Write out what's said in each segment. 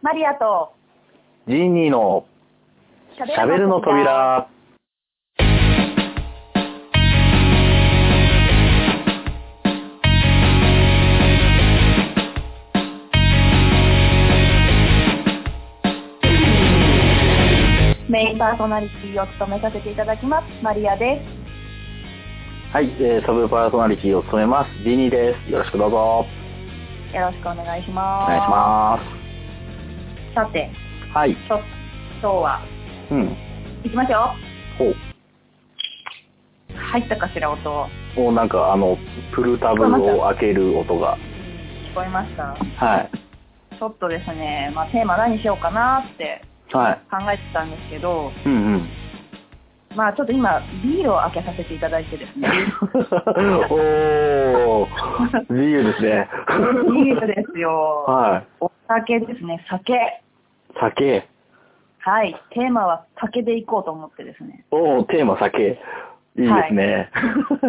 マリアとジーニーのしゃべるの扉。メインパーソナリティを務めさせていただきますマリアではい、えー、サブパーソナリティを務めます、ジーニーです。よろしくどうぞ。すよろしくお願いしおます願いしまさてす。はい。ちょっと今日はうん。いきますよほう。入ったかしら音おなんかあの、プルタブを開ける音が。聞こえました？はい。ちょっとですねまあテーマ何しようかなってはい。考えてたんですけどうんうん。まあちょっと今ビールを開けさせていただいてですね おー、自由ですね。ビールです よはい。お酒ですね酒酒。はいテーマは酒でいこうと思ってですねおー、テーマ酒。いいですね。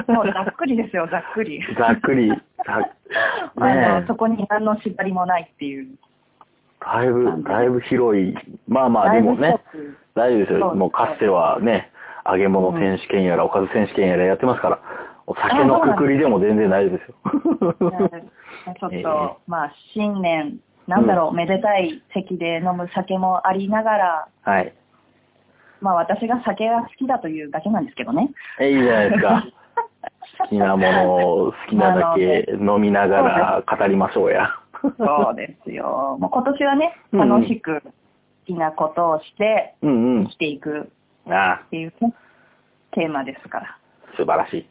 もうざっくりですよざっくりざっくり。ざ あねのそこに何の縛りもないっていうだいぶ、だいぶ広い。まあまあ、でもね大丈夫ですよ。もうかつてはね、揚げ物選手権やら、おかず選手権やらやってますから、お酒のくくりでも全然大丈夫ですよ。ちょっと、ええまあ新年なんだろう、めでたい席で飲む酒もありながらはい。まあ私が酒が好きだというだけなんですけどねえ、いいじゃないですか。好きなものを好きなだけ飲みながら語りましょうや。そうですよもう今年はねうんうん楽しく好きなことをしてうんうん生。きていくあ。っていうねテーマですから。素晴らしい。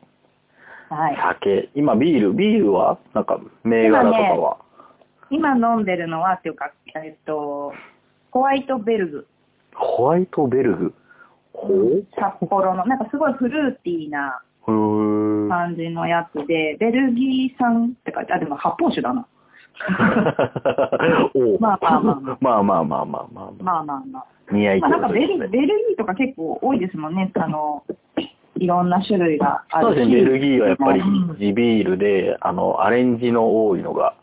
はい。酒。今ビール、ビールは？なんか銘柄とかは、今飲んでるのはっていうかえっとホワイトベルグ。ホワイトベルグ？ほう。札幌の。なんかすごいフルーティーな感じのやつでベルギー産って書いてあでも発泡酒だな。まあまあまあまあまあ。まあまあまあまあ。まあ。まあまあ似合いまあ、なんかとベルいうことですねベルギーとか結構多いですもんね、あのいろんな種類があるそうですね、ベルギーはやっぱりうん地ビールで、あの、アレンジの多いのが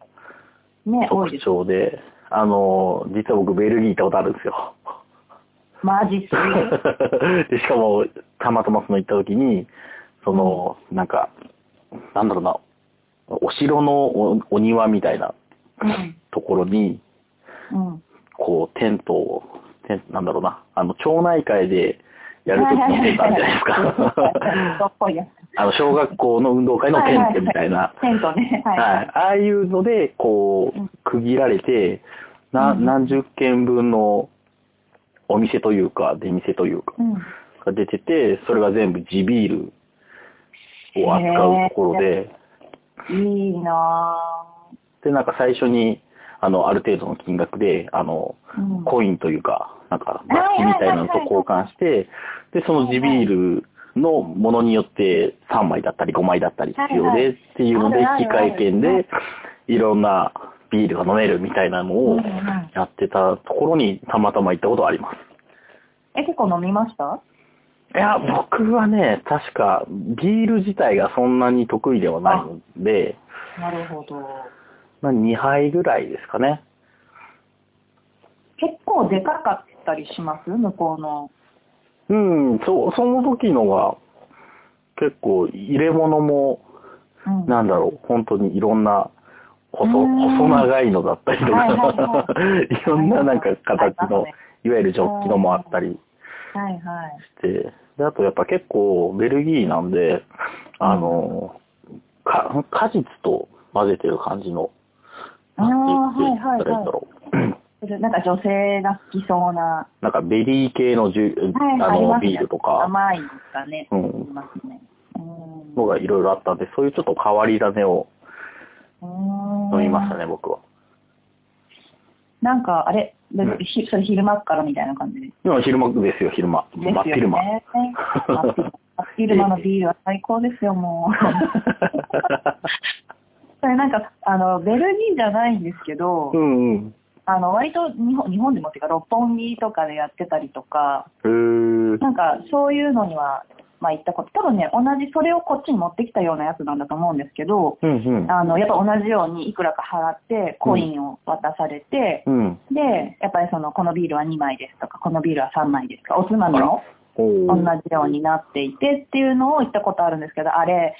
ね、多い特です。徴で、あの、実は僕ベルギー行ったことあるんですよ。マジっす。でしかも、たまたまその行った時に、その、なんか、なんだろうな、お城のおお庭みたいなうん。ところに、うん。こう、テントを、なんだろうな、あの、町内会でやる時のテントあるじゃないですか。あの、小学校の運動会のテントみたいな。テントね。はい。はい。ああいうので、こう区切られて、な、うん何十軒分のお店というか、出店というか、うん。が出てて、それが全部地ビールを扱うところで、いいなで、なんか最初に、あの、ある程度の金額で、あの、ぁ。うん。コインというか、なんか、バッジみたいなのと交換して、で、その地ビールのものによって3枚だったり5枚だったり必要でっていうので、はいはい引換券でいろんなビールが飲めるみたいなのをやってたところにたまたま行ったことあります。え、結構飲みました？いや、僕はね、確かビール自体がそんなに得意ではないので、なるほど。まあ、2杯ぐらいですかね。結構でかかったりします？向こうの。うん、そその時のが結構入れ物もうん。なんだろう、本当にいろんな細、うん細長いのだったりとはいはいはか、いろんななんか形のね、いわゆるジョッキのもあったりはいはい。して、で、あとやっぱ結構ベルギーなんで、あの、か果実と混ぜてる感じの、あーなんて言ったらいはいろう。それなんか女性が好きそうな。なんかベリー系のジュ、はい、あの、ビールとか、甘いですかね。うんありますね。うんのがいろいろあったんで、そういうちょっと変わり種を飲みましたね、僕は。なんか、あれ、でひそれ昼間っからみたいな感じ？で今昼間ですよ、昼間。真っ昼間。真っ昼間真っ昼間のビールは最高ですよ、もう。それなんか、あの、ベルギーじゃないんですけど、うんうん。あの、割と日本日本でもっていうか、六本木とかでやってたりとか、なんか、そういうのにはまあ行ったこと、多分ね、同じそれをこっちに持ってきたようなやつなんだと思うんですけど、うんうん。あの、やっぱ同じようにいくらか払って、コインを渡されて、うん。で、やっぱりその、このビールは2枚ですとか、このビールは3枚ですとか、おつまみもお同ーじようになっていてっていうのを言ったことあるんですけど、あれ、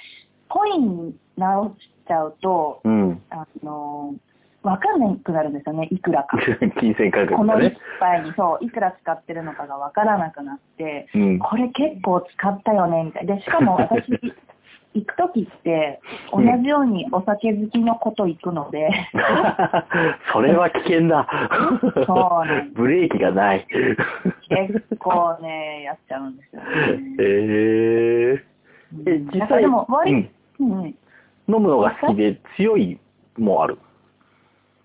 コイン直しちゃうと、うん。あの、わかんなくなるんですよね、いくらか。金銭価格この一。杯にそう、いくら使ってるのかがわからなくなって、うん。これ結構使ったよね、みたいな。で、しかも私、行くときって、同じようにお酒好きの子と行くので、それは危険だ。そうなんブレーキがない。結構ね、やっちゃうんですよね。えー、え、実際、でも割うんうん飲むのが好きで強いもある。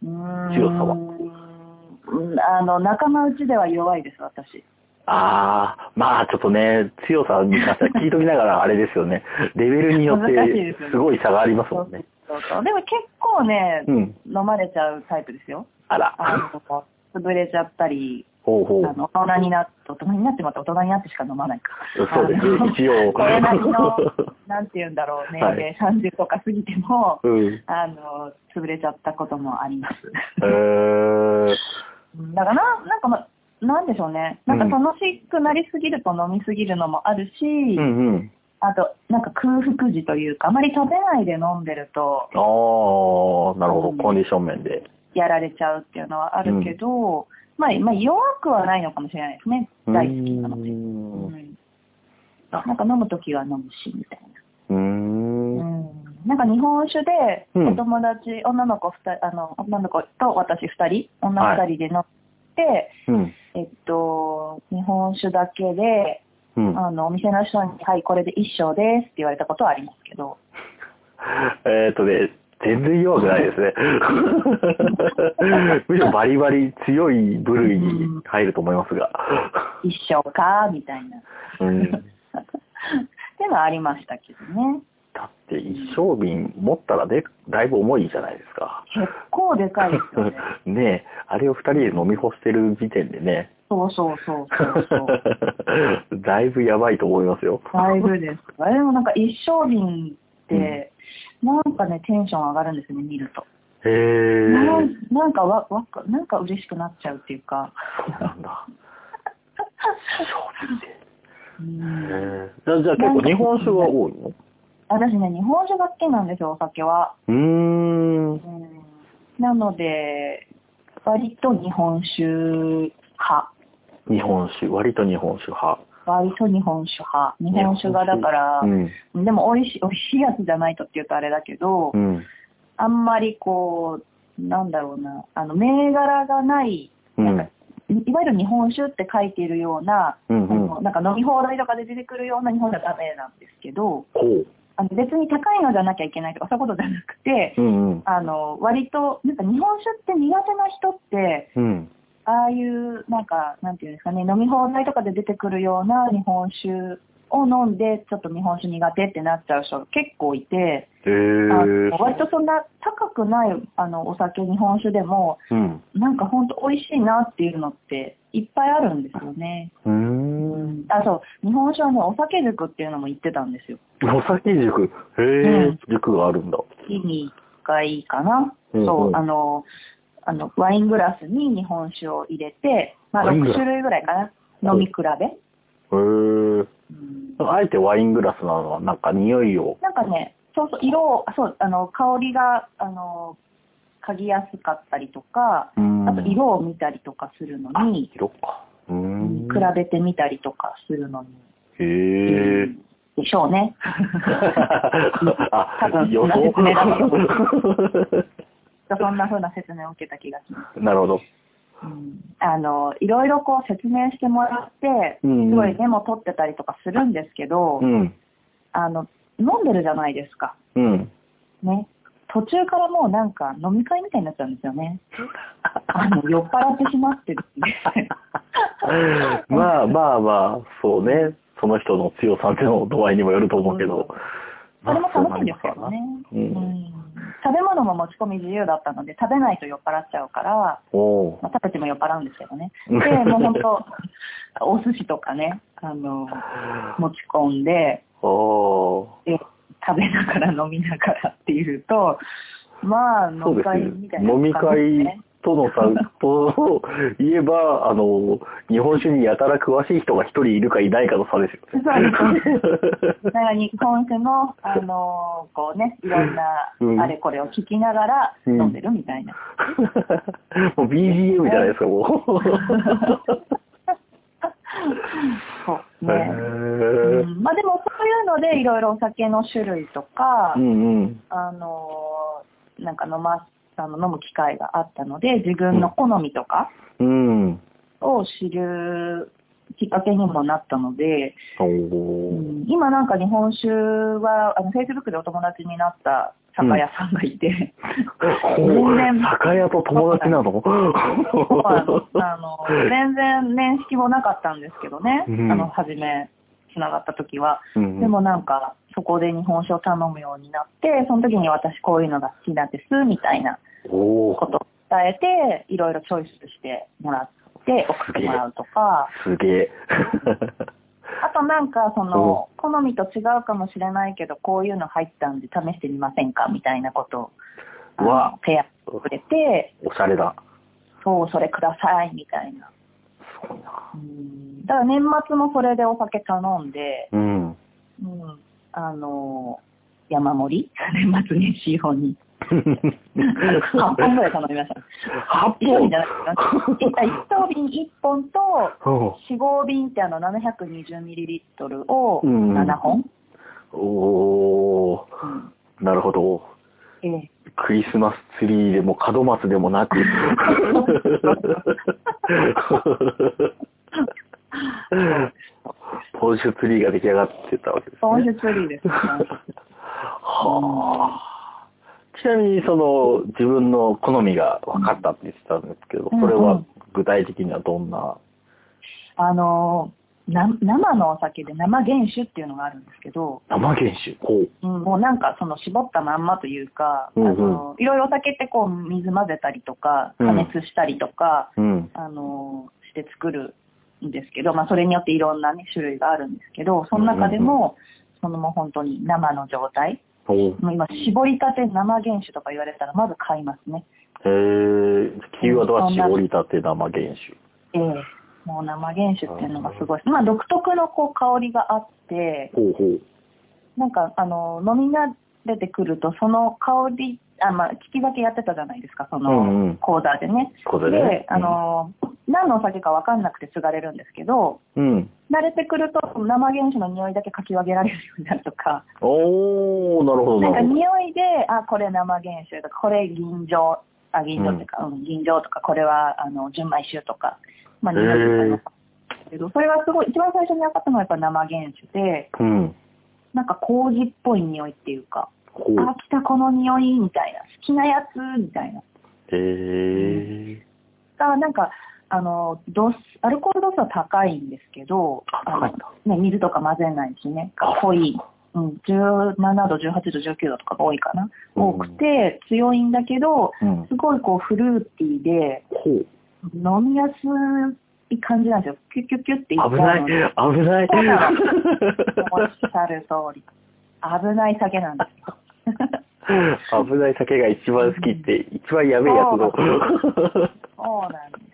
強さはうんあの、仲間内では弱いです、私。ああ、まあちょっとね、強さに関しては聞いときながらあれですよね。レベルによってすごい差がありますもんね。そうそう。でも結構ね、うん。飲まれちゃうタイプですよ。あら。あの、潰れちゃったり、ほうほうあ。の、大人になって、大人になってまた大人になってしか飲まないか。そうですね一応 これなりの、なんて言うんだろう、年はい齢30とか過ぎても、うん。あの、潰れちゃったこともあります。えー、うんだからな、なんかま、なんでしょうね。なんか楽しくなりすぎると飲みすぎるのもあるし、うんうん。あと、なんか空腹時というか、あまり食べないで飲んでると、ああ、なるほど。うんコンディション面で。やられちゃうっていうのはあるけど、まあ、まあ、弱くはないのかもしれないですね。大好きなので。うんんなんか飲むときは飲むし、みたいな。うんんなんか日本酒で、うんお友達、女の子二人、あの、女の子と私二人、女二人で飲んで、うん。えっと、日本酒だけで、うん。あの、お店の人に、はい、これで一升ですって言われたことはありますけど、えーっとね、全然弱くないですね。むしろバリバリ強い部類に入ると思いますが。一升か、みたいな。うん、っていうのはありましたけどね。だって一升瓶持ったらでだいぶ重いじゃないですか。結構でかいですよね。ねえ、あれを二人で飲み干してる時点でね、そうそうそうそうそう。だいぶやばいと思いますよ。だいぶです。あれもなんか一升瓶なんかね、テンション上がるんですね、見ると。へえ。なんなんかわ、わか、なんか嬉しくなっちゃうっていうか。そうなんだ。一升瓶で。うんへえ。じゃあじゃあ結構日本酒が多いの？私ね、日本酒が好きなんですよ、お酒は。うーん。うんなので、割と日本酒派。日本酒、割と日本酒派。割と日本酒派。日本酒がだから、うん。でも美味しい、美味しいやつじゃないとって言うとあれだけど、うん。あんまりこう、なんだろうな、あの、銘柄がない、うん。なんかいわゆる日本酒って書いているような、うんうんなんか飲み放題とかで出てくるような日本酒はダメなんですけど。あの別に高いのじゃなきゃいけないとかそういうことじゃなくて、うんうん。あの、割と、なんか日本酒って苦手な人って、うん。ああいう、なんか、なんていうんですかね、飲み放題とかで出てくるような日本酒を飲んで、ちょっと日本酒苦手ってなっちゃう人が結構いて、え。の割とそんな高くないあのお酒、日本酒でも、うん。なんか本当美味しいなっていうのっていっぱいあるんですよね。うーん。あ、そう、日本酒はね、お酒塾っていうのも言ってたんですよ。お酒塾。へえ、うん塾があるんだ。月に1回かな。うんうんそう、あの、あの、ワイングラスに日本酒を入れて、まあ6ワイングラス種類ぐらいかな。飲み比べ。へえ。うんあえてワイングラスなのは、なんか匂いを。なんかね、そうそう、色を、あそう、あの、香りが、あの、嗅ぎやすかったりとか、うんあと色を見たりとかするのあに、色か。うーん。比べてみたりとかするのに、へえ。でしょうね。あ 多分、予そんな説明だと想そんな風な説明を受けた気がします。なるほど。うんあの、いろいろこう説明してもらって、すうんごいメモ取ってたりとかするんですけど、うん。あの、飲んでるじゃないですか。うん。ね。途中からもうなんか飲み会みたいになっちゃうんですよね。あの、酔っ払ってしまってる。まあまあまあ、そうね。その人の強さの度合いにもよると思うけど。それも楽しいんですけどね。うんうん食べ物も持ち込み自由だったので、食べないと酔っ払っちゃうから、おまあ、食べても酔っ払うんですけどね。う んで、もう本当、お寿司とかね、あの、持ち込んで、おで、食べながら飲みながらっていうと、まあ、飲み会みたいな感じです会ね。とのさ、と言えば、あの、日本酒にやたら詳しい人が一人いるかいないかの差ですよね。そうですだから日本酒の、あのこうね、いろんうんなあれこれを聞きながら飲んでるみたいな。もう BGM じゃないですか、もう。そうね。まあでもそういうのでいろいろお酒の種類とか、うんうん。あのなんか飲まあの飲む機会があったので自分の好みとかうん。を知るきっかけにもなったので、おうーん。今なんか日本酒はあの Facebook でお友達になった酒屋さんがいて、ほう全然酒屋と友達なの？あの全然面識もなかったんですけどね、うん。あの初めつながった時は。うん。でもなんか、そこで日本酒を頼むようになって、その時に私こういうのが好きなんです、みたいなことを伝えて、いろいろチョイスしてもらって送ってもらうとか、すげえ。あとなんか、その、好みと違うかもしれないけど、こういうの入ったんで試してみませんかみたいなことを、あのうわ提案してくれて、おしゃれだ。そう、それください、みたいな。すごいな。うんだから年末もそれでお酒頼んで、うん。うん、あの、山盛り？年末年始用に。8本。ぐらい頼みました。8本。じゃなくて、一等瓶1本。と、お4合瓶ってあの 720ml をうん7本。おーうんなるほど。ええクリスマスツリーでも門松でもなく。ポンシュツリーが出来上がってたわけですね。ポンシュツリーですね。はあ。ちなみにその自分の好みが分かったって言ってたんですけど、うんそれは具体的にはどんな、あのな生のお酒で生原酒っていうのがあるんですけど、生原酒？ほう。うん、もうなんかその絞ったまんまというか、うんうんあのいろいろお酒ってこう水混ぜたりとかうん加熱したりとか、うん。あのして作るんですけど、まあ、それによっていろんな、ね、種類があるんですけどその中でも、そのもう本当に生の状態。もう今絞りたて生原酒とか言われたらまず買いますね。へえ、キーワードは絞りたて生原酒。ええ。もう生原酒っていうのがすごい、まあ、独特のこう香りがあってほうほう。なんかあの飲み慣れてくるとその香りあ、まあ、聞き酒やってたじゃないですかそうんうん。の講座でね、これでね。で。あの、何のお酒か分かんなくて継がれるんですけどうん。慣れてくると生原酒の匂いだけかき分けられるようになるとかおー、なるほど、なんるほど。匂いであこれ生原酒とかこれ銀醸あ銀醸っていうか、うん銀醸とかこれはあの純米酒とか、まあ、匂いとかけどそれがすごい一番最初に分かったのはやっぱ生原酒でうん。なんか麹っぽい匂いっていうか。あ来たこの匂いみたいな好きなやつみたいなへえ。がなんかあの度数アルコール度数は高いんですけどああのね、水とか混ぜないしねあ濃い、うん、17度18度19度とかが多いかな、うん多くて強いんだけどうん。すごいこうフルーティーで。飲みやすい感じなんですよキュッキュッキュッってい危ない、危ない。おっしゃる通り危ない酒なんですよ 危ない酒が一番好きって、一番やべえやつの。そうなんです。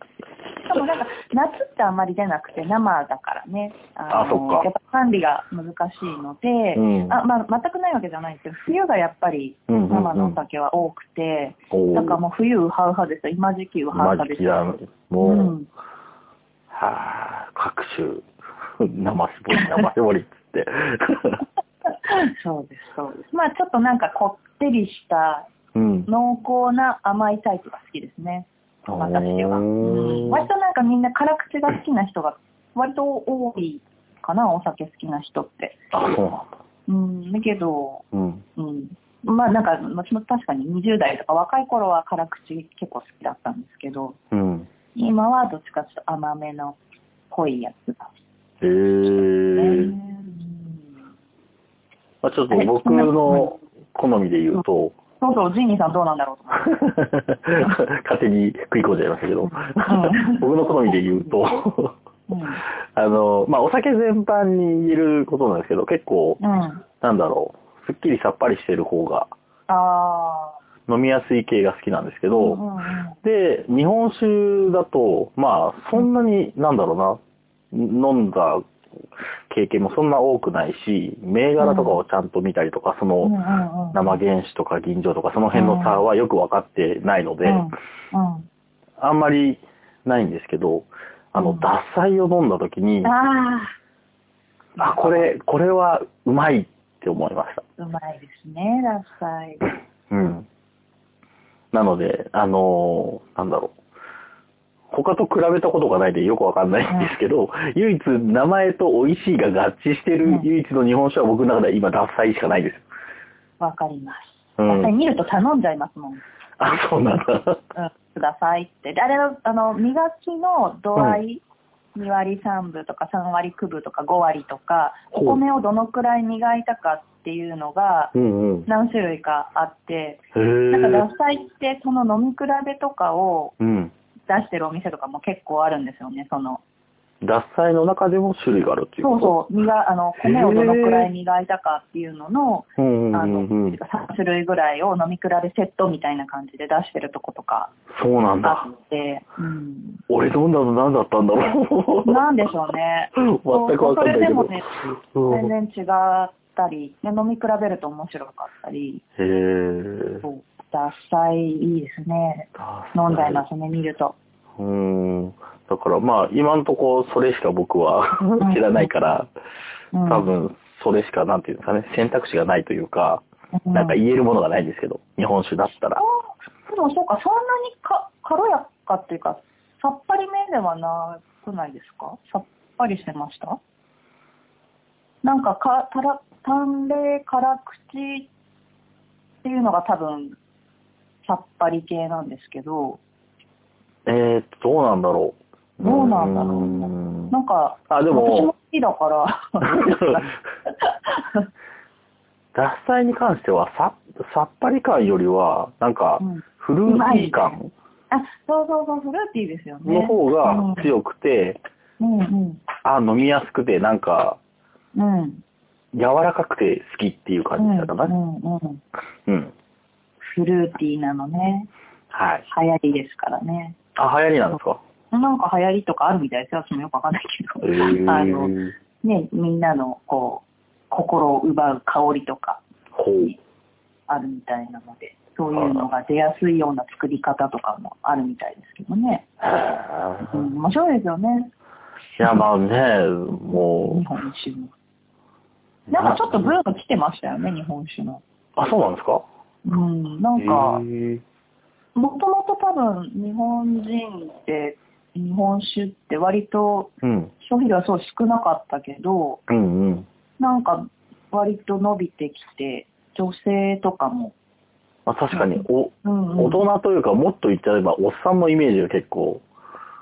しかもなんか、夏ってあんまり出なくて、生だからね。ああそっかやっぱ管理が難しいので、うんあまあ、全くないわけじゃないんですけど、冬がやっぱりうんうんうん生のお酒は多くて、おだからもう冬ウハウハですよ。今時期ウハウマハですよ。ジキだ。もう、うんはあ、各種、生絞り、生絞りっつって。そうです、そうです。まあちょっとなんかこってりしたうん。濃厚な甘いタイプが好きですね。私は。割となんかみんな辛口が好きな人が割と多いかな、お酒好きな人って。あ、そうなんだ。うん、だけど、うん。うん。まあなんか、私も確かに20代とか若い頃は辛口結構好きだったんですけど、うん。今はどっちかというと甘めの濃いやつが。へえー。うんまあ、ちょっと僕の好みで言うと、そうそう、ジーニーさんどうなんだろうと。勝手に食い込んじゃいましたけど、僕の好みで言うと、うん。あの、まあ、お酒全般に言えることなんですけど、結構、うん。なんだろう、すっきりさっぱりしてる方があ飲みやすい系が好きなんですけあ。ど、うんうんで、日本酒だと、まあ、そんなに、なんだろうな、飲んだ経験もそんな多くないし、銘柄とかをちゃんと見たりとか、その。生原酒とか吟醸とか、その辺の差はよく分かってないので。あんまりないんですけど、あの、うん脱菜を飲んだ時に、ああ、これ、これはうまいって思いました。あ、うまいですね、ラッサイ。うん。なので、あのーなんだろう。他と比べたことがないでよくわかんないんですけど、唯一名前と美味しいが合致してうんる唯一の日本酒は僕の中では今、脱菜しかないです。わかります。うんやっぱり見ると頼んじゃいますもん。うん、あ、そうなんだ。くださいって。であれの、あの、磨きの度合い、2割3分とか3割9分とか5割とか、お米をどのくらい磨いたかっていうのがうんうん。何種類かあって、へなんかえ。脱菜ってその飲み比べとかをうん。出してるお店とかも結構あるんですよね、その。脱菜の中でも種類があるっていうそうそう、磨あの米をどのくらい磨いたかっていうのの、あの、うんうん。3種類ぐらいを飲み比べセットみたいな感じで出してるとことかそうなんだあ。って、うん。俺飲んだの何だったんだろう。なんでしょうね。全くわかんない。それでもね、うん全然違ったり、ね飲み比べると面白かったり、へえ。そう脱菜いいですね。飲んじゃいますね、見ると。うん。だからまあ、今んとこそれしか僕はうん知らないから、うん、多分それしかなんていうんですかね、選択肢がないというか、うん、なんか言えるものがないんですけど、日本酒だったら。でもそうか、そんなにか軽やかっていうか、さっぱりめではなくないですか？さっぱりしてました？なんかか、たら、淡麗辛口っていうのが多分、さっぱり系なんですけど、えー、どうなんだろう。どうなんだろううんなんか、あ、で私もも好、きだから、脱菜に関してはさ、さっぱり感よりは、なんかうん、フルーティー感あ、そうそうそう、フルーティーですよね。の方が強くて、うんうん。あ、飲みやすくて、なんか、うん。うん。柔らかくて好きっていう感じだったかな。うんうんうん。うん。フルーティーなのね。はい。流行りですからね。あ、流行りなんですか？なんか流行りとかあるみたいですよ。私もよくわかんないけへど。あーの、ね、みんなの、こう、心を奪う香りとかほう。あるみたいなので、そういうのが出やすいような作り方とかもあるみたいですけどね。へーうん、面白いですよね。いや、まあね、も日本酒も。なんかちょっとブーム来てましたよね、日本酒の。う、あ、そうなんですか？うん、なんか、もともと多分日本人って日本酒って割とうん。消費量はそう少なかったけど、うんうん。なんか割と伸びてきて、女性とかも、まあ確かに、お、うんうん。大人というか、もっと言っちゃえば、おっさんのイメージが結構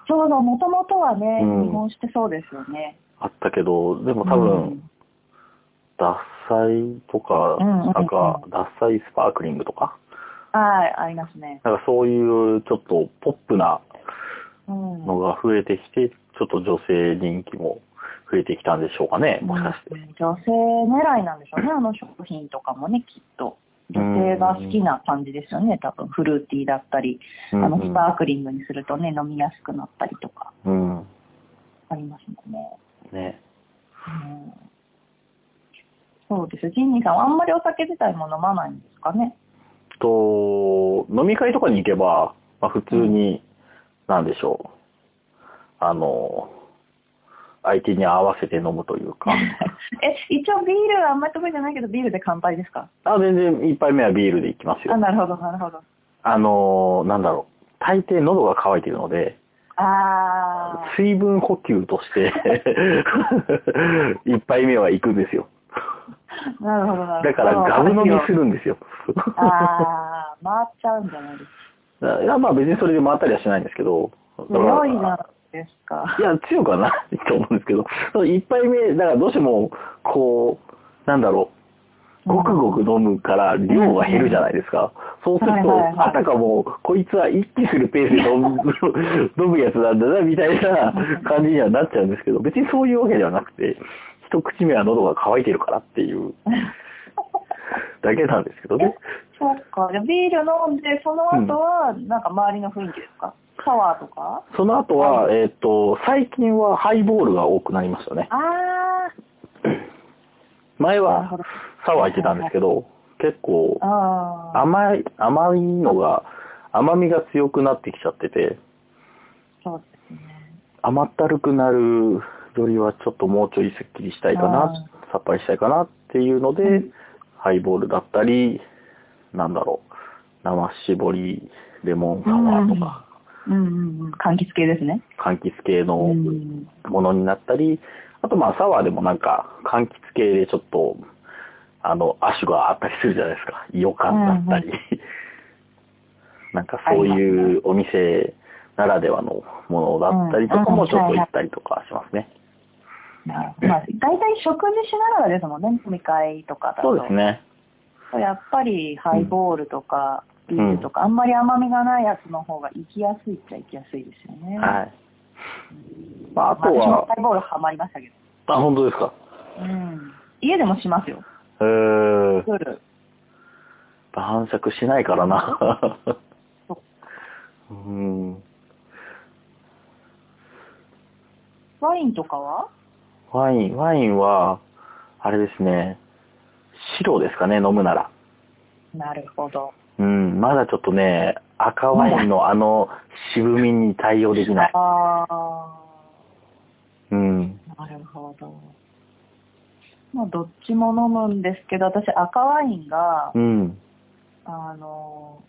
そうだ、もともとはね、うん。日本酒ってそうですよね。あったけど、でも多う分ん、脱菜とか、なんか、脱菜スパークリングとか、はい、ありますね。なんかそういうちょっとポップなうん。のが増えてきて、ちょっと女性人気も増えてきたんでしょうかね、もしかして。女性狙いなんでしょうね、あの食品とかもね、きっと。女性が好きな感じですよね、多分。フルーティーだったり、あの、スパークリングにするとね、飲みやすくなったりとか、うん。うん。ありますもんね。ね。うんそうです。ジンニーさんはあんまりお酒自体も飲まないんですかね？と、飲み会とかに行けば、まあ、普通に、なんでしょう。あの、相手に合わせて飲むというか。え、一応ビールあんまり得意じゃないけど、ビールで乾杯ですか？あ、全然一杯目はビールで行きますあ、よ。なるほど、なるほど。あの、なんだろう。大抵喉が渇いているので、あ水分補給として、一杯目は行くんですよ。ー、なるほど、なるだほど。からガブ飲みするんですよ。あー、回っちゃうんじゃないですか。いや、まあ別にそれで回ったりはしないんですけど。強いじゃないですかい。や、強くはないと思うんですけど、一杯目、だからどうしても、こう、なんだろごくごく飲むから量が減るじゃないですか。そうすると、あたかも、こいつは一気するペースで飲む 飲むやつなんだな、みたいな感じにはなっちゃうんですけど、別にそういうわけではなくて、一口目は喉が渇いてるからっていう だけなんですけどね。そっか。じゃあビール飲んで、その後は、なんか周りの雰囲気ですか？サワーとか？その後は、えっ、と、最近はハイボールが多くなりましたね。あ 前はサワーいってたんですけど、結構。甘い、甘いのが、甘みが強くなってきちゃってて、そうですね。甘ったるくなるよりはちょっともうちょいスッキリしたいかな、さっぱりしたいかなっていうので、うんハイボールだったり、なんだろう、生搾り、レモンサワーとか、うんうんうん。柑橘系ですね。柑橘系の。ものになったり、あとまあサワーでもなんか柑橘系でちょっと、あの、亜種があったりするじゃないですか。イヨカンだったり。なんかそういうお店ならではのものだったりとかもちょっと行ったりとかしますね。まあ、大体食事しながらですもんね、飲み会とかだと。そうですね。やっぱりハイボールとか、ビールとか、あんまり甘みがないやつの方が行きやすいっちゃ行きやすいですよね。はい。まあ、あとは、ハイボールハマりましたけど。あ、本当ですか？うん。家でもしますよ。えー、夜。晩酌しないからな。うん。ワインとかは？ワイン、ワインは、あれですね、白ですかね、飲むなら。なるほど。うん、まだちょっとね、赤ワインのあの渋みに対応できない。あうん。あ、なるほど。まあ、どっちも飲むんですけど、私赤ワインがう、ん。あの、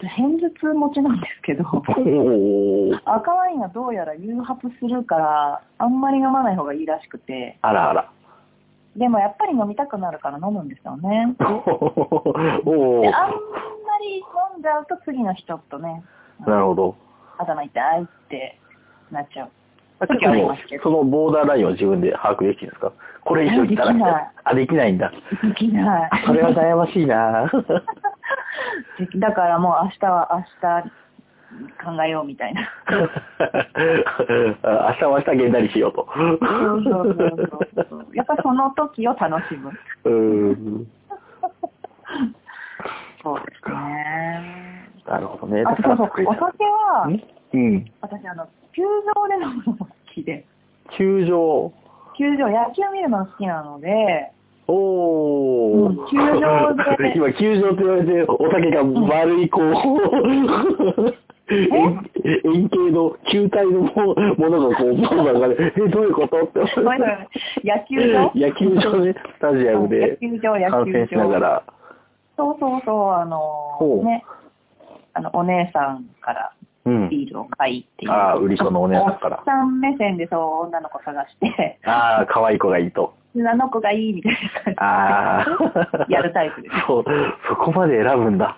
偏頭痛持ちなんですけど、赤ワインがどうやら誘発するから、あんまり飲まない方がいいらしくて、あらあら。でもやっぱり飲みたくなるから飲むんですよね。あんまり飲んじゃうと次の日ちょっとね、なるほど。頭痛いってなっちゃう。結時はあり構ますけどそのボーダーラインは自分で把握できてるんですか？これ以上いったらできないあ、できないんだ。できない。それは悩ましいな だからもう明日は明日考えようみたいな。明日は明日げんなりしようと。そうそうそうそう。やっぱその時を楽しむ。うん。そうですね。なるほどね。あとそうそう、お酒は、うん。私あの、球場で飲むのが好きで、球場。球場、野球見るの好きなので、おー。うん球場で 今、球場って言われて、お酒が丸い、こう、円円形の球体のもものがこう、ボンバンがね、え、どういうこと？って。ごめんなさい野球場？野球場ね、スタジアムで野球場、野観球戦しなが場。ら。そうそうそう、あのね、あの、お姉さんからうん。ビールを買いっていう。ああ売り子のお姉さんからおっさん目線でそう、女の子探して、ああ、可愛い子がいいと。あの子がいいみたいなあ感じあ。でやるタイプです。そう、そこまで選ぶんだ。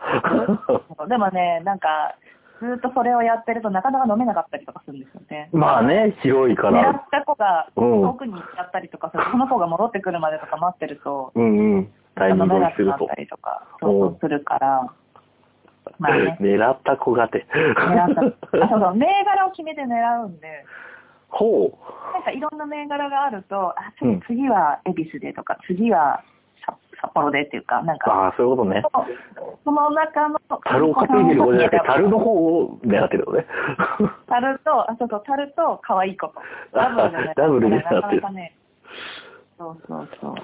でもね、なんか、ずっとそれをやってるとなかなか飲めなかったりとかするんですよね。まあね、広いか狙ら。った子がうん遠くに行っちゃったりとかすると、その子が戻ってくるまでとか待ってると、うんうん。タイ飲ミングすると。なったりとか、そうそうするから、まあね、狙った子がて。狙った。あ、そうそう、銘柄を決めて狙うんで、ほなんかいろんな銘柄があると、あ、ちょっと次は恵比寿でとか、次は札札幌でっていうか、なんう。か、ああ、そういうことね。その中の、樽を担いでる子じゃなくて、樽の方を狙ってるのね。樽と、あ、そうそう、樽と可愛い子と。ダブルでね。ダブルでなかなかね。そうそうそう。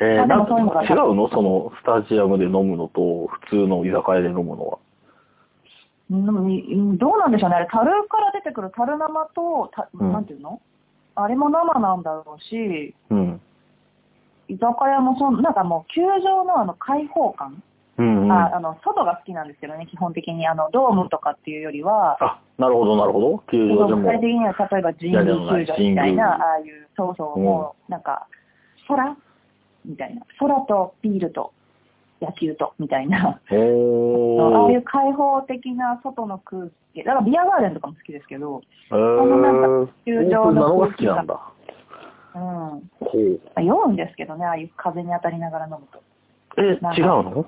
えー、なんか違うの？その、スタジアムで飲むのと、普通の居酒屋で飲むのは。うんどうなんでしょうね。あれ、樽から出てくる樽生と、たうんなんていうの？あれも生なんだろうし、うん。居酒屋もそう、なんかもう、球場のあの開放感、うんうん。あ、ああの、外が好きなんですけどね、基本的に。あの、ドームとかっていうよりは、なるほど、なるほど。球場でも。具体的には例えば神宮球場みたいなああいう、そうそう、うんもう、なんか、空？みたいな。空とビールと野球と、みたいな。へああいーう開放的な外の空気。だからビアガーデンとかも好きですけど、へーのなんか球場のオープンなのが好きなんだ。うん。酔うんですけどね、ああいう風に当たりながら飲むと。え、違うの？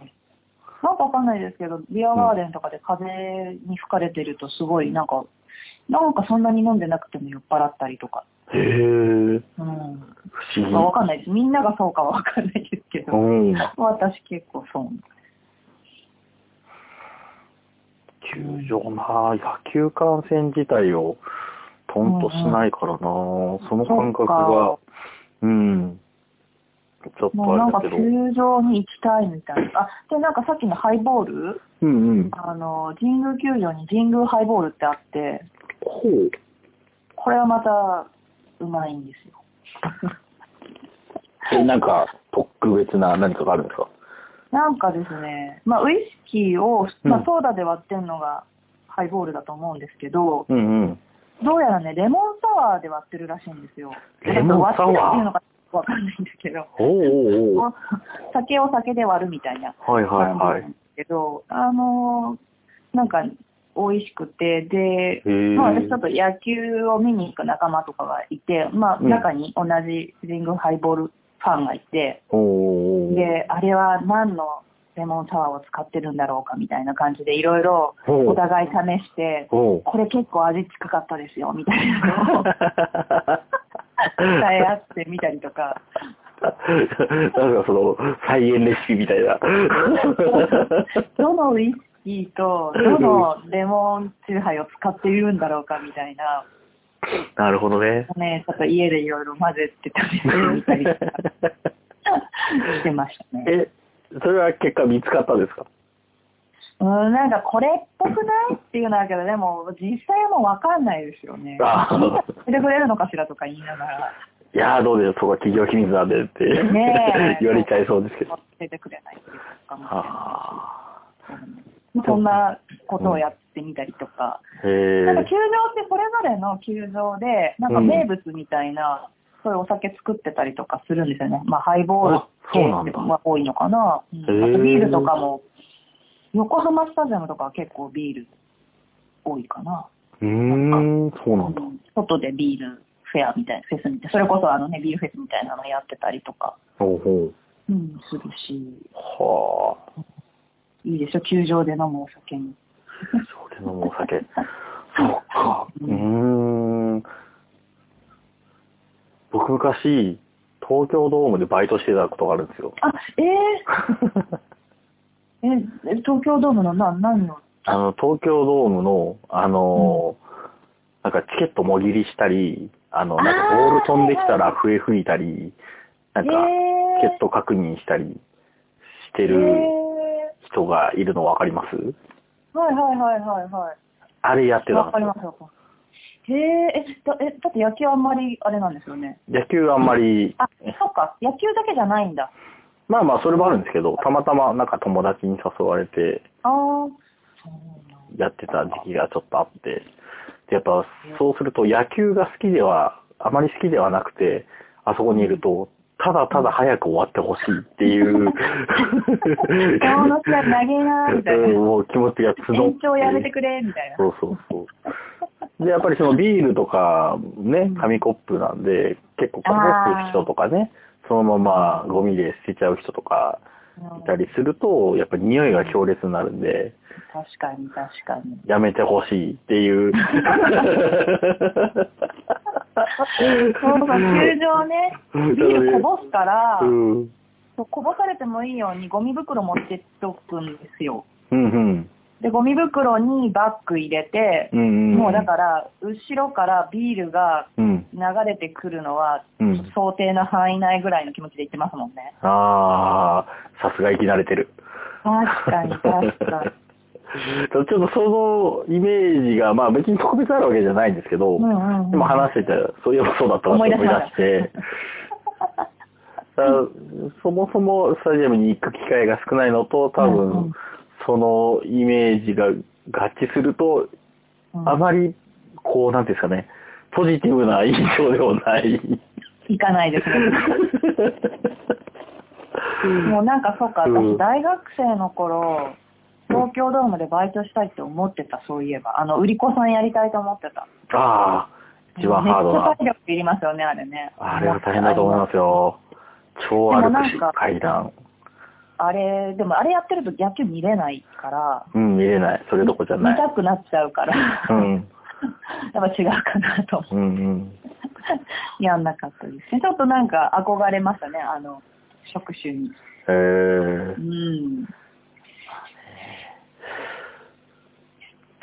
なんかわかんないですけど、ビアガーデンとかで風に吹かれてるとすごいなんか、なんかそんなに飲んでなくても酔っ払ったりとか。へえ、うん。不思議。まあわかんないです。みんながそうかはわかんないですけど。うん。私結構そう。球場な野球観戦自体をトンとしないからな、その感覚が、うん。ちょっもうなんかとあれだけど。球場に行きたいみたいな。あ、で、なんかさっきのハイボール？うんうん。あの、神宮球場に神宮ハイボールってあって、ほう。これはまたうまいんですよ。え、なんか、特別な何かがあるんですか？なんかですね、まあウイスキーを、まあうんソーダで割ってんのがハイボールだと思うんですけど、うんうん。どうやらね、レモンサワーで割ってるらしいんですよ。レモンサワー？割ってるのかわかんないんですけど、おうお酒を酒で割るみたいなはいはいはいけど、あのーなんか美味しくて、で。まあ、私ちょっと野球を見に行く仲間とかがいて、まあ、うん。中に同じ神宮ハイボールファンがいて、おうおうおうで、あれは何のレモンサワーを使ってるんだろうかみたいな感じでいろいろお互い試して、これ結構味近かったですよみたいなのを 伝え合ってみたりとか、なんかその、再現レシピみたいな。どのウイスキーとどのレモンチューハイを使っているんだろうかみたいな、なるほどね。ね、ちょっと家でいろいろ混ぜて試してみたり してましたね。え、それは結果見つかったんですか？うん、なんかこれっぽくないっていうのだけど、でも実際はもうわかんないですよね。あー。見てくれるのかしらとか言いながら、いやーどうでそこは企業秘密なんでって。ねえ。言われちゃいそうですけど。教えてくれないっていうかもしれあないそんなことをやってみたりとか、ーへえ。なんか球場ってそれぞれの球場で、なんか名物みたいな、そういうお酒作ってたりとかするんですよね。まあハイボール系が多いのかな。うんあとビールとかも、横浜スタジアムとかは結構ビール多いかな。うーん、そうなんだ。うん外でビールフェアみたいな、フェスみたいな、それこそあのね、ビールフェスみたいなのやってたりとか、ほうほう。うん、するし、はあ。いいでしょ、球場で飲むお酒に。それのお酒。そっか。うーん。僕昔、東京ドームでバイトしてたことがあるんですよ。あ、えー、え、東京ドームのな何をあの、東京ドームの、あのーなんかチケットもぎりしたり、あの、なんかボール飛んできたら笛吹いたり、なんか、えチケット確認したりしてえるー人がいるの分かります？はいはいはいはいはい。あれやってたわんですよ。かりますよ。へえ、え、だえ、だって野球あんまりあれなんですよね。野球あんまり、あ、そっか、野球だけじゃないんだ。まあまあそれもあるんですけど、たまたまなんか友達に誘われて。やってた時期がちょっとあって、でやっぱそうすると野球が好きでは、あまり好きではなくて、あそこにいると、ただただ早く終わってほしいっていう、今日の試合長えなーみたいなうんもう気持ちが募って。延長やめてくれみたいな。そうそうそう。で、やっぱりそのビールとかね、紙コップなんで、結構こぼす人とかね、そのままゴミで捨てちゃう人とかうんいたりすると、やっぱり匂いが強烈になるんで、確かに確かに。やめてほしいっていう。そうか、球場ね、ビールこぼすから、うん。こぼされてもいいようにゴミ袋持ってっとくんですよ。うんうん。で、ゴミ袋にバッグ入れて、うんうん。もうだから、後ろからビールがうん。流れてくるのは、うん想定の範囲内ぐらいの気持ちで言ってますもんね。ああ、さすが生き慣れてる。確かに、確かに。ちょっとそのイメージが、まあ別に特別あるわけじゃないんですけど、うんうんうん。でも話してて、そういえばそうだったなと思い出して、そもそもスタジアムに行く機会が少ないのと、多分、うんうん。そのイメージが合致すると、うん。あまり、こう、なんていうんですかね、ポジティブな印象でもない。行かないですね。もうなんかそうか、うん。私大学生の頃、東京ドームでバイトしたいって思ってた、そういえば。あの、売り子さんやりたいと思ってた。ああ、一番ハードなめっちゃ。体力いりますよね、あれね。あれは大変だと思いますよ。超歩くし階段。あれ、でもあれやってると野球見れないから、うん、見れない。それどころじゃない。見たくなっちゃうから、うん。やっぱ違うかなと思ってうんうん。やんなかったですね。ちょっとなんか憧れましたね、あの、職種に。えーう、ん。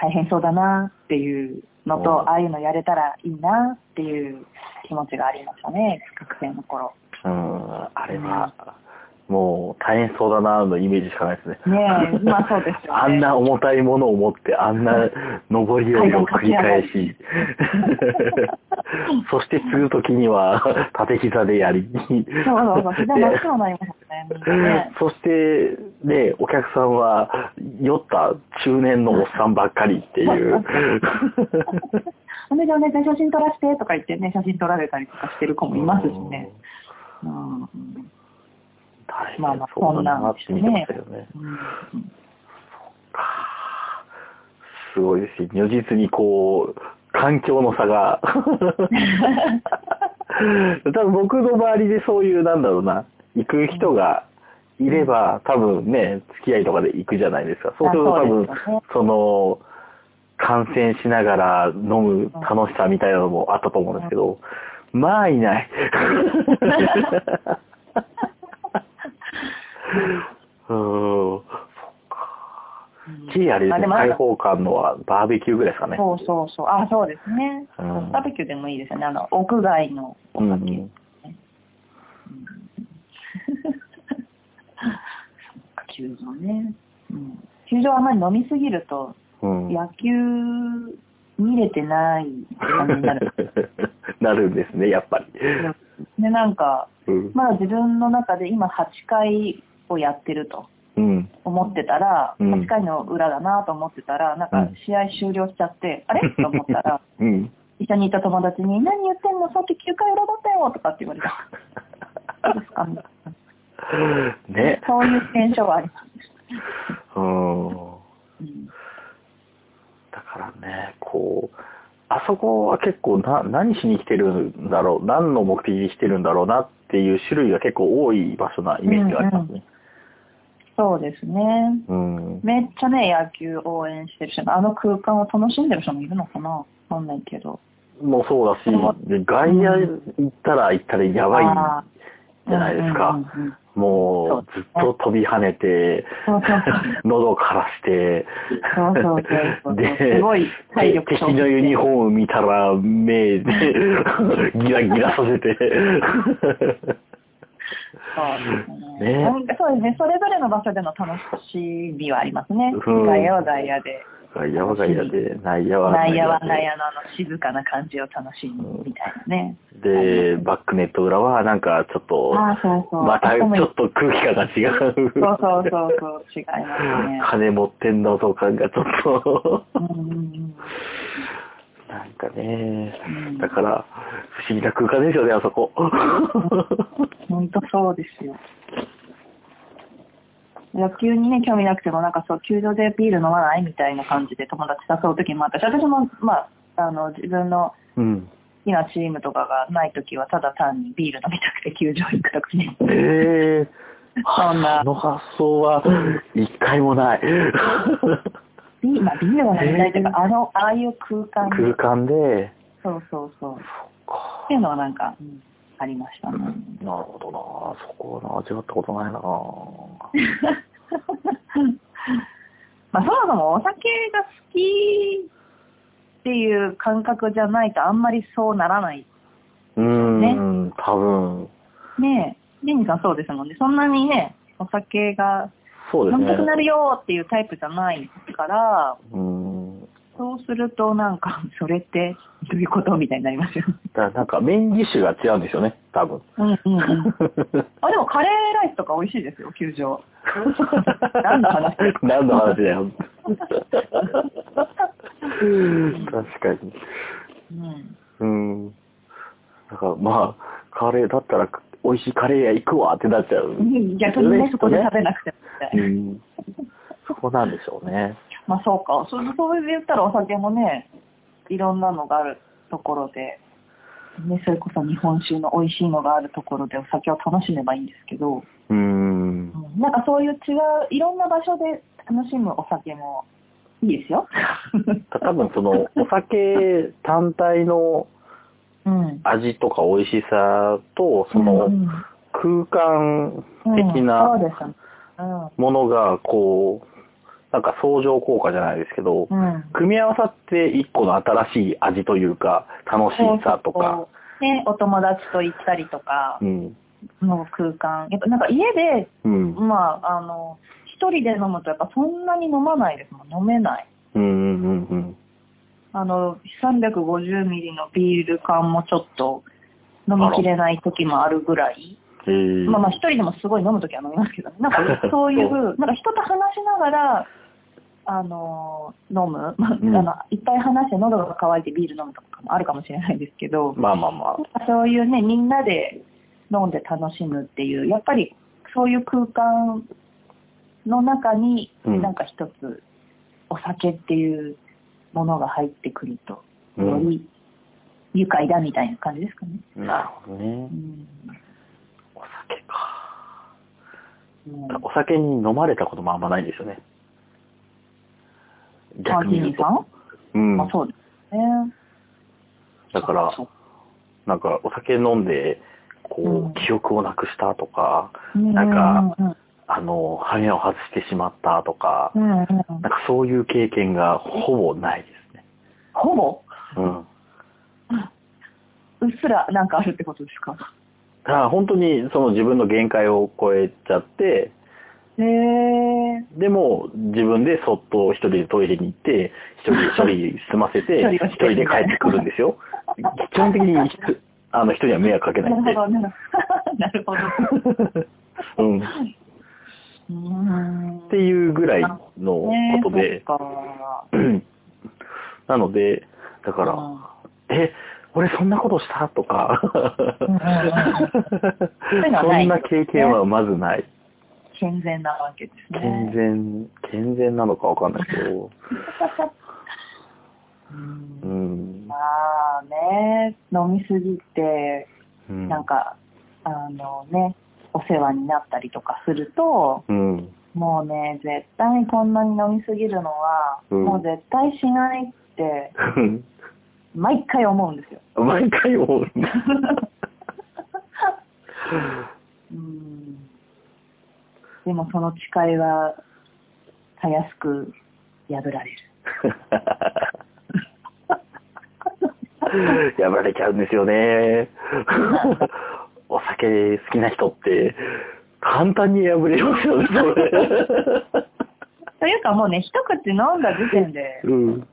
大変そうだなっていうのうんと、ああいうのやれたらいいなっていう気持ちがありましたね、学生の頃。うん、あれは、もう大変そうだなのイメージしかないですね。ねえ、まあそうですよね。あんな重たいものを持って、あんな上り下りを繰り返し、そして継ぐときには 縦膝でやり、そうそうそう、膝真っ白になりますね。そして、ね、お客さんは酔った中年のおっさんばっかりっていう。お姉ちゃんお姉ちゃん写真撮らせてとか言ってね、写真撮られたりとかしてる子もいますしね。うん。大まあまあ変そうだなって見てましたよね。うんすごいですし、如実にこう、環境の差が。多分僕の周りでそういう、なんだろうな、行く人がいれば、多分ね、付き合いとかで行くじゃないですか。そうすると多分あその、観戦しながら飲む楽しさみたいなのもあったと思うんですけど、まあいない。うーん。キーあれですね、開放感のはバーベキューぐらいですかね。そうそうそう。あ、そうですね。うんバーベキューでもいいですよね。あの、屋外のおうんう酒。ん。球場ね。うん。球場あまり飲みすぎると、うん、野球見れてない感じになる。なるんですね、やっぱり。で、なんか、うん。まだ自分の中で今8回をやってるとうん。思ってたら、うん8回の裏だなと思ってたら、なんかうん試合終了しちゃって、あれ？と思ったら、うん。一緒にいた友達に、何言ってんの？さっき9回裏だったよとかって言われた。そうですか？ね。そういう現象はあります。うん。うんだからね、こう、あそこは結構な、何しに来てるんだろう、何の目的に来てるんだろうなっていう種類が結構多い場所なイメージがありますね。そうですね。うん。めっちゃね、野球応援してる人あの空間を楽しんでる人もいるのかなわかんないけど。もうそうだし、で外野行ったら行ったらやばいあじゃないですか。もうずっと飛び跳ねて、喉からして、で、敵のユニフォーム見たら目でギラギラさせて。そうですね。ねそうですね。それぞれの場所での楽しみはありますね。うん外野は外野で。外野は外野で、内野は内野はで内野のあの静かな感じを楽しむみたいなね。で、バックネット裏はなんかちょっと、ああ、そうそう。またちょっと空気感が違う。そうそうそうそう、違いますね。金持ってんのと感がちょっと、うんうんうんなんかねうん、だから不思議な空間ですよね、あそこ。本当そうですよ。野球にね、興味なくても、なんかそう、球場でビール飲まないみたいな感じで友達誘う時もあったし、私も、まあ、あの、自分のうん。好きなチームとかがない時は、ただ単にビール飲みたくて球場行くとかね。ええそんなその発想は一回もない。ビー,、まあ、ビールが飲みたいというか、えーあの、ああいう空間で空間で、そうそうそう。っかていうのはなんか、うんありましたね。なるほどなそこはな味わったことないな まあ、そもそもお酒が好きっていう感覚じゃないとあんまりそうならない。うーん、多分、ねえ、レニーさんそうですもんね。そんなにね、お酒が。飲みたくなるよっていうタイプじゃないから、う。そうするとなんか、それってどういうことみたいになりますよね。だからなんかメインディッシュが違うんですよね、多分。うんうんうん。あ、でもカレーライスとか美味しいですよ、球場。何の話何の話だよ。確かに。うん。うん。だからまあ、カレーだったら美味しいカレー屋行くわってなっちゃう。逆にね、そこで食べなくても。うん。そこなんでしょうね。まあそうか。そそう言ったらお酒もね、いろんなのがある。ところで、ね、それこそ日本酒の美味しいのがあるところでお酒を楽しめばいいんですけど、うーん。うんなんかそういう違う、いろんな場所で楽しむお酒もいいですよ。多分その、お酒単体のうん。味とか美味しさと、そのうん空間うん的な。ものが、こう、なんか相乗効果じゃないですけど、うん。組み合わさって一個の新しい味というか、楽しさとか、そうね、お友達と行ったりとかうん。の空間。やっぱなんか家で、うん。まあ、あの、一人で飲むとやっぱそんなに飲まないですもん。飲めない。うんうんうんうん。あの、350ミリのビール缶もちょっと飲みきれない時もあるぐらい。まあまあ一人でもすごい飲む時は飲みますけどね。なんか そういう、なんか人と話しながら、あの、飲む。まあ、うんあの、いっぱい話して喉が渇いてビール飲むとかもあるかもしれないですけど、まあまあまあ。そういうね、みんなで飲んで楽しむっていう、やっぱりそういう空間の中に、うんなんか一つお酒っていうものが入ってくると、うんより愉快だみたいな感じですかね。なるほどねう。んお酒か。うんお酒に飲まれたこともあんまないんですよね。逆に言うと。うん。まあそうですね。だから、なんかお酒飲んで、こう、うん記憶をなくしたとか、うんなんか、うんあの、羽目を外してしまったとか、うんうんうんなんかそういう経験がほぼないですね。ほぼ？うん。うっすらなんかあるってことですか？だから本当にその自分の限界を超えちゃって、へえ。でも自分でそっと一人でトイレに行って、一人処理済ませて、一人で帰ってくるんですよ。基本的に人あの人には迷惑かけなないるんで。ほど、なるほど。うん。っうーんていうぐらいのことで、なので、だから、うんえ、俺そんなことした？とか、そんな経験はまずない。健全なわけですね。健全、健全なのかわかんないけど、うんうん。まあね、飲みすぎて、うんなんか、あのね、お世話になったりとかすると、うん。もうね、絶対こんなに飲みすぎるのは、うんもう絶対しないって、毎回思うんですよ。毎回思う。うんでもその誓いは、たやすく破られる。やられちゃうんですよね。お酒好きな人って、簡単に破れますよね、それ。というかもうね、一口飲んだ時点で、うん。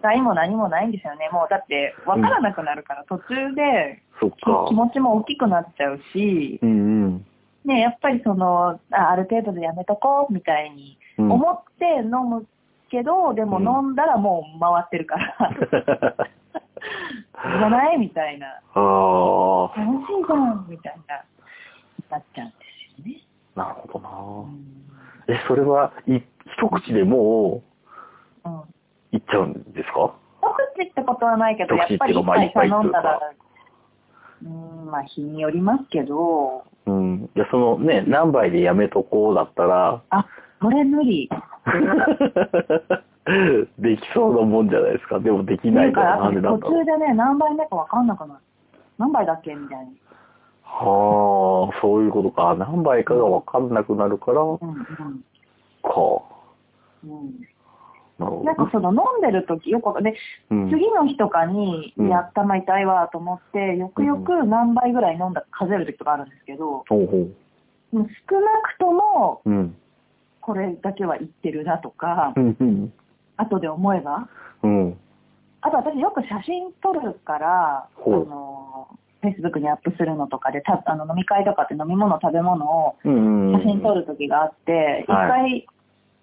害も何もないんですよね。もうだって分からなくなるから、途中でそっか。気持ちも大きくなっちゃうし、うんうん。ね、やっぱりその、あある程度でやめとこうみたいにうん。思って飲むけど、でも飲んだらもう回ってるから、じゃないみたいな、ああ、楽しいじゃんみたいな、なっちゃうんですよね。なるほどな。うん。え、それは、い、一口でもうん。う、いっちゃうんですか？一口ってことはないけど、やっぱり一杯さ飲んだら、うん、まあ日によりますけど、うん。いや、そのね、何杯でやめとこうだったら、あ、それ無理。できそうなもんじゃないですか。でもできないからなんでだろう。途中でね、何杯目か分かんなくなる。何杯だっけ？みたいに。はあ、そういうことか。何杯かが分かんなくなるから、か。うんうんうんなんかその飲んでる時よくで、次の日とかに、うんやったまいわと思って、よくよく何杯ぐらい飲んだか数える時とかあるんですけど、ほうほう。もう少なくとも、うん。これだけは言ってるなとかう、んうん。後で思えば、うん。あと私よく写真撮るから、あの、Facebook にアップするのとかで、たあの飲み会とかって飲み物、食べ物をうん。写真撮る時があって、一、はい回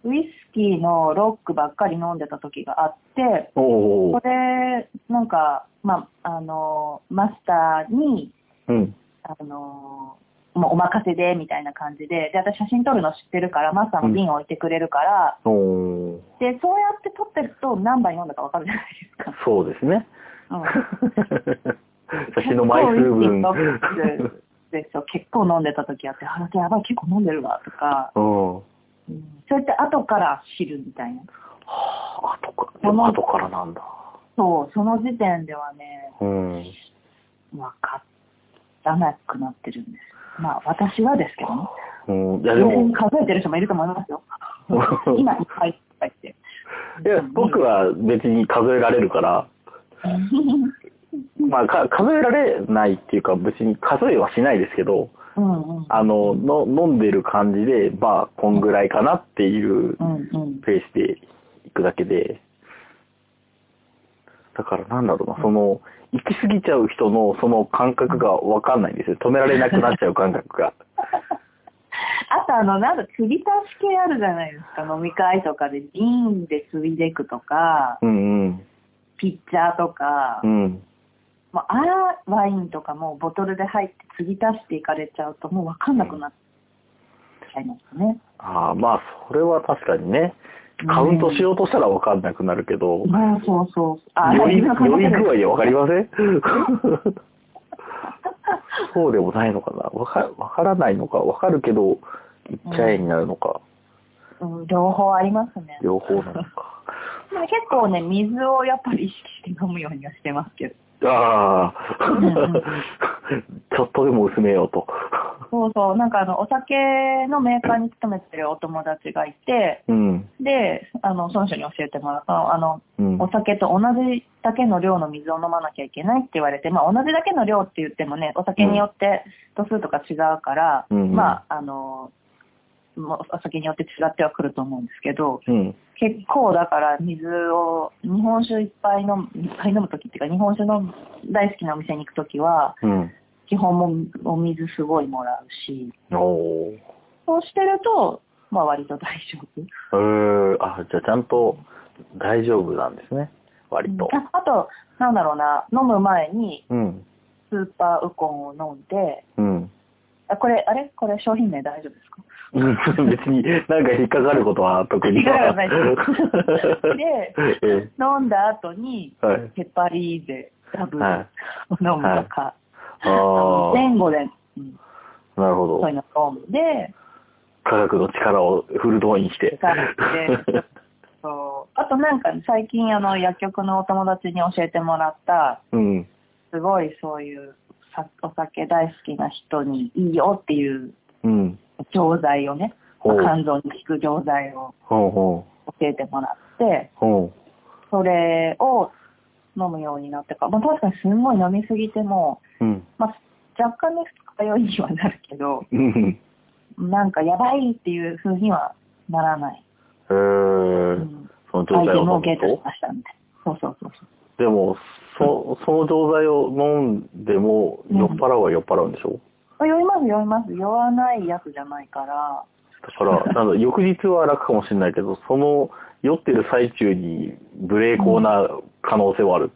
ウイスキーのロックばっかり飲んでた時があって、こ。れ、なんか、まあ、あの、マスターに、うん。あの、もうお任せで、みたいな感じで、で、私写真撮るの知ってるから、マスターも瓶置いてくれるから、おお。で、そうやって撮ってると何杯飲んだかわかるじゃないですか。そうですね。写真の枚数分。結構飲んでた時あって、あ、やばい、結構飲んでるわとか、うん。うん、そうやって後から知るみたいな。はあ、後から、でも後からなんだ。そう、その時点ではね、うん。分からなくなってるんです。まあ、私はですけどね。うん、いやでも、数えてる人もいると思いますよ。今、いっぱいいっぱいって。いや、僕は別に数えられるから、まあ、か数えられないっていうか、別に数えはしないですけど。あの、の飲んでる感じで、まあ、こんぐらいかなっていう。ペースで行くだけで、だからなんだろうな、その、行き過ぎちゃう人のその感覚がわかんないんですよ。止められなくなっちゃう感覚が。あとあの、なんか継ぎ足し系あるじゃないですか。飲み会とかで瓶で継いでいくとか、うんうん。ピッチャーとか、うん。もうああワインとかもボトルで入って継ぎ足していかれちゃうともう分かんなくなっちゃいますね。ああ、まあ、それは確かにね。カウントしようとしたらわかんなくなるけど、まあそうそう。あ酔い、酔い今考えてる具合でわかりません？そうでもないのかなわか、わからないのかわかるけど、いっちゃえになるのか、うん両方ありますね。両方なのか。まあ結構ね、水をやっぱり意識して飲むようにはしてますけど。ああうんうん、ちょっとでも薄めようと。そうそう、なんかあの、お酒のメーカーに勤めてるお友達がいて、うん。で、あの、その人に教えてもらったあの、うん。お酒と同じだけの量の水を飲まなきゃいけないって言われて、まあ同じだけの量って言ってもね、お酒によって度数とか違うから、うんうんまあ、あの、お酒によって違ってはくると思うんですけど、うん。結構だから水を、日本酒いっぱい飲む、いっぱい飲むときっていうか、日本酒の大好きなお店に行くときは、うん。基本もお水すごいもらうし。そうしてると、まあ割と大丈夫。えー、あ、じゃあちゃんと大丈夫なんですね。割と。ああと、なんだろうな、飲む前にうん。スーパーウコンを飲んで、うん。あこれ、あれ？これ商品名大丈夫ですか？うん別になんか引っかかることは特に引っかからないで え飲んだ後に、えはい。ヘパリーゼダブル飲むとか、前後で、うん。なるほど。そういう。の飲んで、科学の力をフル動員して。あとなんか最近あの薬局のお友達に教えてもらった、うん。すごいそういうさお酒大好きな人にいいよっていううん。錠剤をね、肝臓に効く錠剤を教えてもらって、それを飲むようになってから、まあ、確かにすんごい飲みすぎても、う。うん。まあ、若干の二日酔いにはなるけど、うん。なんかやばいっていう風にはならない。えうー、ん、その錠剤をゲットましたみたいな。そうそうそうそう。でも、そ、その錠剤を飲んでも酔っ払うは酔っ払うんでしょ、酔います酔います。酔わないやつじゃないから、だから、なんだ、翌日は楽かもしれないけど、その酔ってる最中にブレーコーな可能性はある。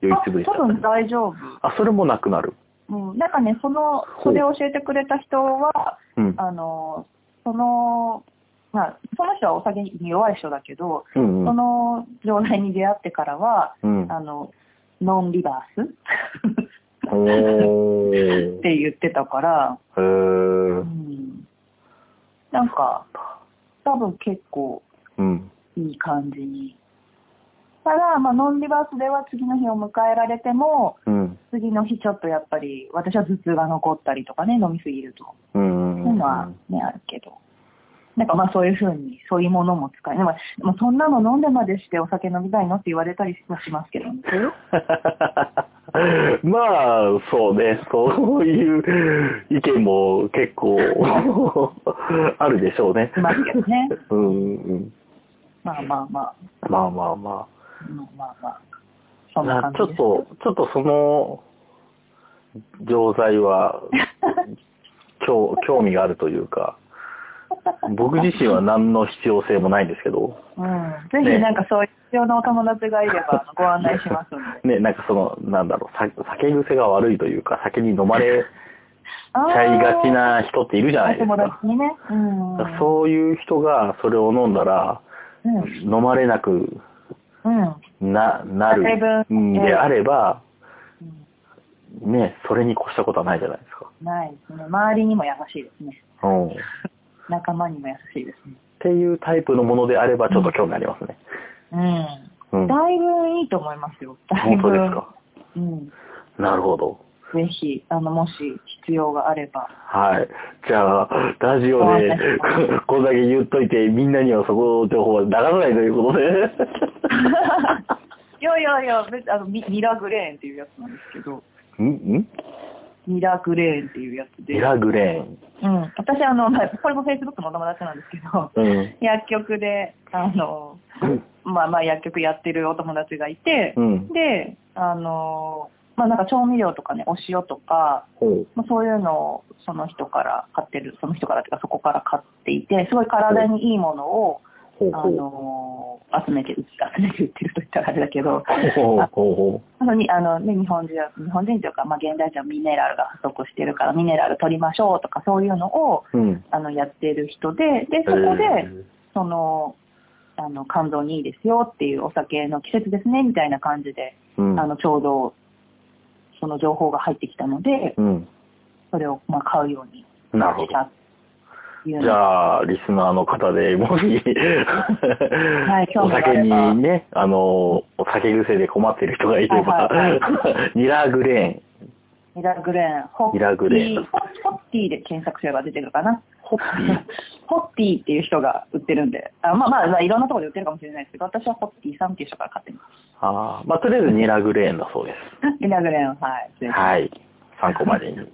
酔いあつぶれちゃ多分。大丈夫。あ、それもなくなる。うん、なんかね、その、それを教えてくれた人は、うん。あの、その、まあ、その人はお酒に弱い人だけど、うんうん。その状態に出会ってからは、うん。あの、ノンリバース？って言ってたから、へうーん、なんか、多分結構うん。いい感じに。ただ、まあ、ノンリバースでは次の日を迎えられても、うん。次の日ちょっとやっぱり、私は頭痛が残ったりとかね、飲みすぎると。うん。そういうのはね、あるけど。なんかまあそういうふうに、そういうものも使い、でもそんなの飲んでまでしてお酒飲みたいのって言われたりはしますけどね。まあ、そうね、そういう意見も結構 あるでしょうね。いますけどね。うんうん。まあまあまあ、まあまあままあまあまあ、そんなあ。感じ。ちょっと、ちょっとその錠剤は興興味があるというか、僕自身は何の必要性もないんですけど、うん。ぜひなんかそういう必要なお友達がいれば ご案内しますんで。ね、なんかその、なんだろう、さ酒癖が悪いというか、酒に飲まれちあゃいがちな人っているじゃないですお友か。達にね。うん。そういう人がそれを飲んだら、うん。飲まれなくうん。な、なるんであれば、うんね、それに越したことはないじゃないですか。ないですね。周りにも優しいですね。うん。っ仲間にも優しいですね。ていうタイプのものであれば、ちょっと興味ありますね。う。うんん。だいぶいいと思いますよ。だい本ぶ。当ですか？うん。なるほど。ぜひ、あの、もし必要があれば。はい。じゃあ、ラジオで、こんだけ言っといて、みんなにはそこの情報は流さないということで。いやいやいや、別あのミミラグレーンっていうやつなんですけど、ん？ん？ミラグレーンっていうやつで。ミラグレうん。私、あの、まあこれも Facebook のお友達なんですけど、ーン。うん。薬局で、あの、まあまあ薬局やってるお友達がいて、うん。で、あの、まあなんか調味料とかね、お塩とか。まあ、そういうのをその人から買ってる、その人からっていうかそこから買っていて、すごい体にいいものを、あ。の、集めて、集めて売ってると言ったらあれだけど、あのにあのね、日本人は、日本人というか、まあ、現代人はミネラルが不足してるから、ミネラル取りましょうとか、そういうのを、う。うん。あの、やってる人で、で、そこで、その、あの、肝臓にいいですよっていうお酒の季節ですね、みたいな感じで、うん。あの、ちょうど、その情報が入ってきたので、うん。それを、まあ、買うようになるほどした。っていうじのゃあ、リスナーの方でもし、い興お酒にね、あの、お酒癖で困ってる人がいれば、はいはニラグレミラグレーン、ホッテミラグレーンィ、ホッティで検索すれば出てくるかな？ホッティ ホッティっていう人が売ってるんで、あまあまあ、まあ、いろんなところで売ってるかもしれないですけど、私はホッティさんっていう人から買ってまーン。ああ、まあ、とりあえずニラグレーンだそうです。す。ミラグレーン、はい。はい。参考までに。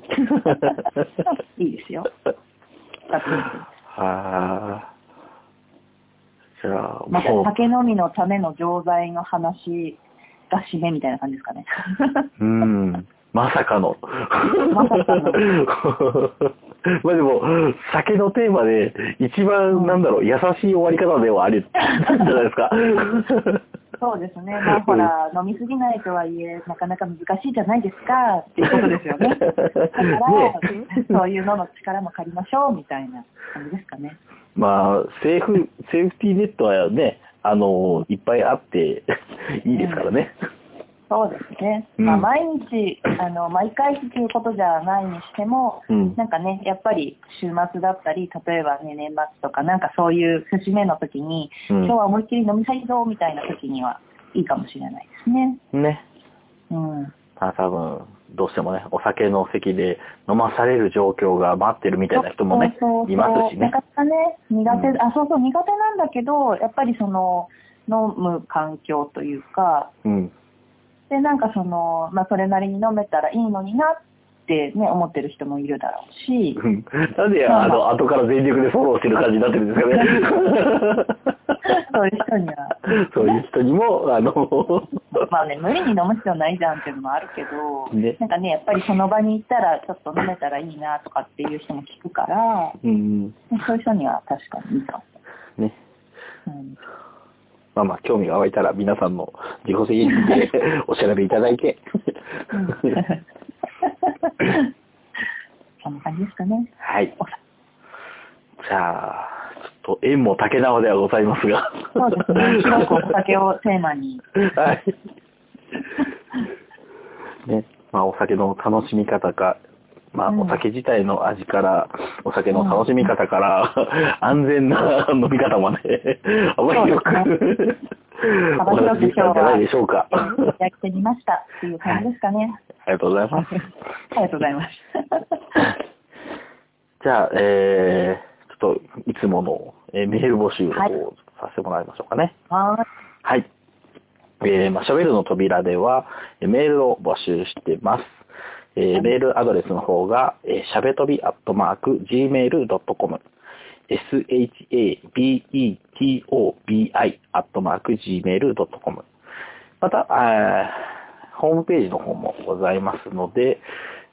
いいですよ。あ。じゃあ、また酒飲みのための錠剤の話が締めみたいな感じですかね。うん。まさかの。まさかのまあでも、酒のテーマで一番、なんだろう、優しい終わり方ではあるんじゃないですか。そうですね。まあほら、飲みすぎないとはいえ、なかなか難しいじゃないですかっていうことですよね。だから、ねそういうのの力も借りましょうみたいな感じですかね。まあ、セーフ、セーフティーネットはね、あの、いっぱいあっていいですからね。そうですね。うんまあ毎日、あの、毎回っていうことじゃないにしても、うんなんかね、やっぱり週末だったり、例えばね、年末とか、なんかそういう節目の時に、うん今日は思いっきり飲みたいぞみたいな時にはいいかもしれないですね。ね。うん。まあ多分、どうしてもね、お酒の席で飲まされる状況が待ってるみたいな人もねそうそう、そういますしねな。かなかね、苦手、うんあ、そうそう、苦手なんだけど、やっぱりその、飲む環境というか、うん。で、なんかその、まあ、それなりに飲めたらいいのになってね、思ってる人もいるだろうし、うん。なんで、あの、後から全力でフォローしてる感じになってるんですかね。そういう人には、そういう人にも、あの、まあね、無理に飲む必要ないじゃんっていうのもあるけど、ね。なんかね、やっぱりその場に行ったらちょっと飲めたらいいなとかっていう人も聞くから、うん、そういう人には確かにいいかも。ね。うんまあまあ、興味が湧いたら皆さんの自己責任でお調べいただいて。そんな感じですかね。はい。おじゃあ、ちょっと縁も竹縄ではございますが。そうですね。広くお酒をテーマに。はい。ね、まあお酒の楽しみ方か、まあうんお酒自体の味から、お酒の楽しみ方から、安全な飲み方まで、幅広く、幅お話広く今日しできたんじゃないはでしょうか。やってみましたっていう感じですかね。ありがとうございます。ありがとうございます。じゃあ、えー、ちょっといつもの、えーメール募集の方はいをさせてもらいましょうかね。ははい。えー、まあ、シャベルの扉では、えーメールを募集してます。えーメールアドレスの方が、えー、しゃべとびアットマーク gmail.com、shabetobi アットマーク gmail.com。また、ホームページの方もございますので、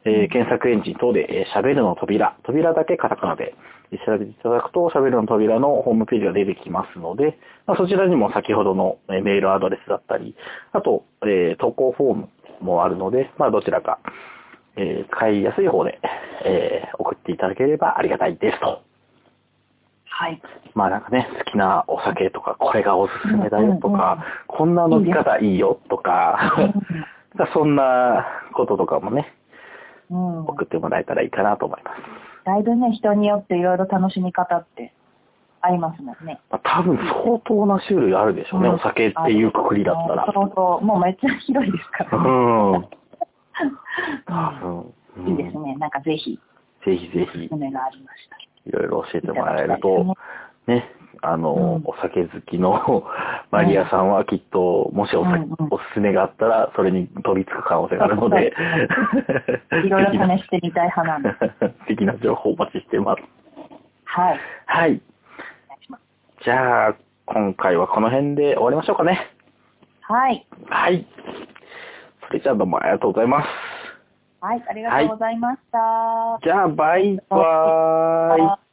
えー検索エンジン等で、えー、しゃべるの扉、扉だけカタカナでえー調べていただくと、しゃべるの扉のホームページが出てきますので、まあ、そちらにも先ほどのえーメールアドレスだったり、あと、えー投稿フォームもあるので、まあ、どちらか、えー買いやすい方で、えー送っていただければありがたいですと。はい。まあなんかね、好きなお酒とか、これがおすすめだよとか、こんな飲み方いいよとか、そんなこととかもね、うん。うん。送ってもらえたらいいかなと思います。だいぶね、人によっていろいろ楽しみ方ってありますもんね。まあ、多分相当な種類あるでしょうね、うんお酒っていうくくりだったら。そうそう。もうめっちゃ広いですからね。うん。多分、うんいいですね。なんかぜひ、ぜひぜひおすす、めがありました。いろいろ教えてもらえるとね、あの、うんお酒好きの マリアさんはきっと、もしお酒、うんうんおすすめがあったら、それに飛びつく可能性があるので、いろいろ試してみたい派なんで。素敵な情報お待ちしてます。はい。はい。じゃあ、今回はこの辺で終わりましょうかね。はい。はい。それじゃあどうもありがとうございます。はい。ありがとうございました。じゃあ、バイバーイ。